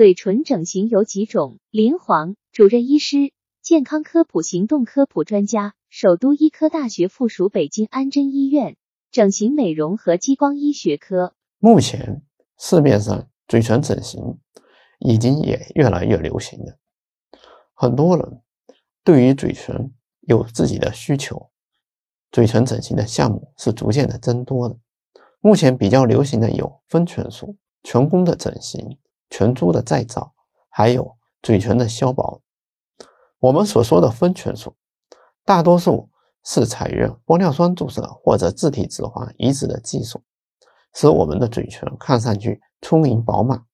嘴唇整形有几种？林煌，主任医师，健康科普行动科普专家，首都医科大学附属北京安贞医院整形美容和激光医学科。目前市面上嘴唇整形已经也越来越流行了，很多人对于嘴唇有自己的需求，嘴唇整形的项目是逐渐的增多的。目前比较流行的有丰唇术、颧弓的整形。唇珠的再造，还有嘴唇的消薄。我们所说的丰唇术，大多数是采用玻尿酸注射或者自体脂肪移植的技术，使我们的嘴唇看上去充盈饱满，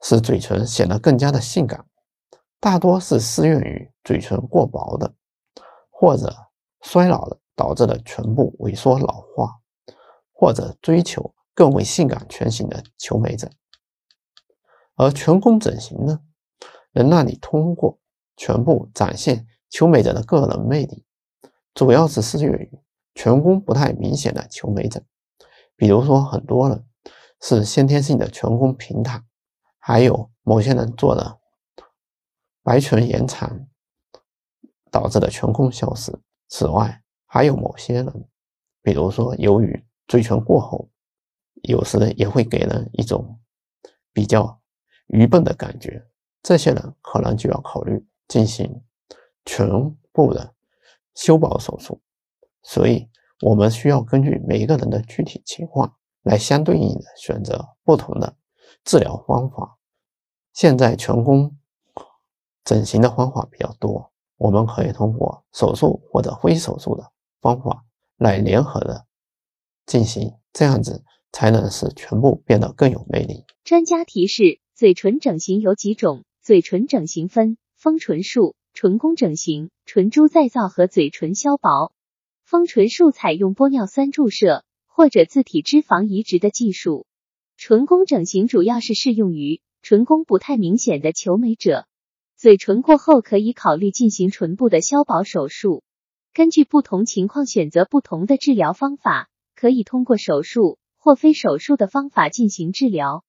使嘴唇显得更加的性感。大多是适用于嘴唇过薄的，或者衰老了导致的唇部萎缩老化，或者追求更为性感全形的求美者。而颧弓整形呢，能让你通过全部展现求美者的个人魅力，主要是适用于颧弓不太明显的求美者，比如说很多人是先天性的颧弓平坦，还有某些人做的白唇延长导致的颧弓消失。此外，还有某些人，比如说由于嘴唇过厚，有时也会给人一种比较。愚笨的感觉，这些人可能就要考虑进行全部的修保手术。所以，我们需要根据每一个人的具体情况来相对应的选择不同的治疗方法。现在，全弓整形的方法比较多，我们可以通过手术或者非手术的方法来联合的进行，这样子才能使全部变得更有魅力。专家提示。嘴唇整形有几种？嘴唇整形分丰唇术、唇弓整形、唇珠再造和嘴唇消薄。丰唇术采用玻尿酸注射或者自体脂肪移植的技术。唇弓整形主要是适用于唇弓不太明显的求美者。嘴唇过厚可以考虑进行唇部的消薄手术。根据不同情况选择不同的治疗方法，可以通过手术或非手术的方法进行治疗。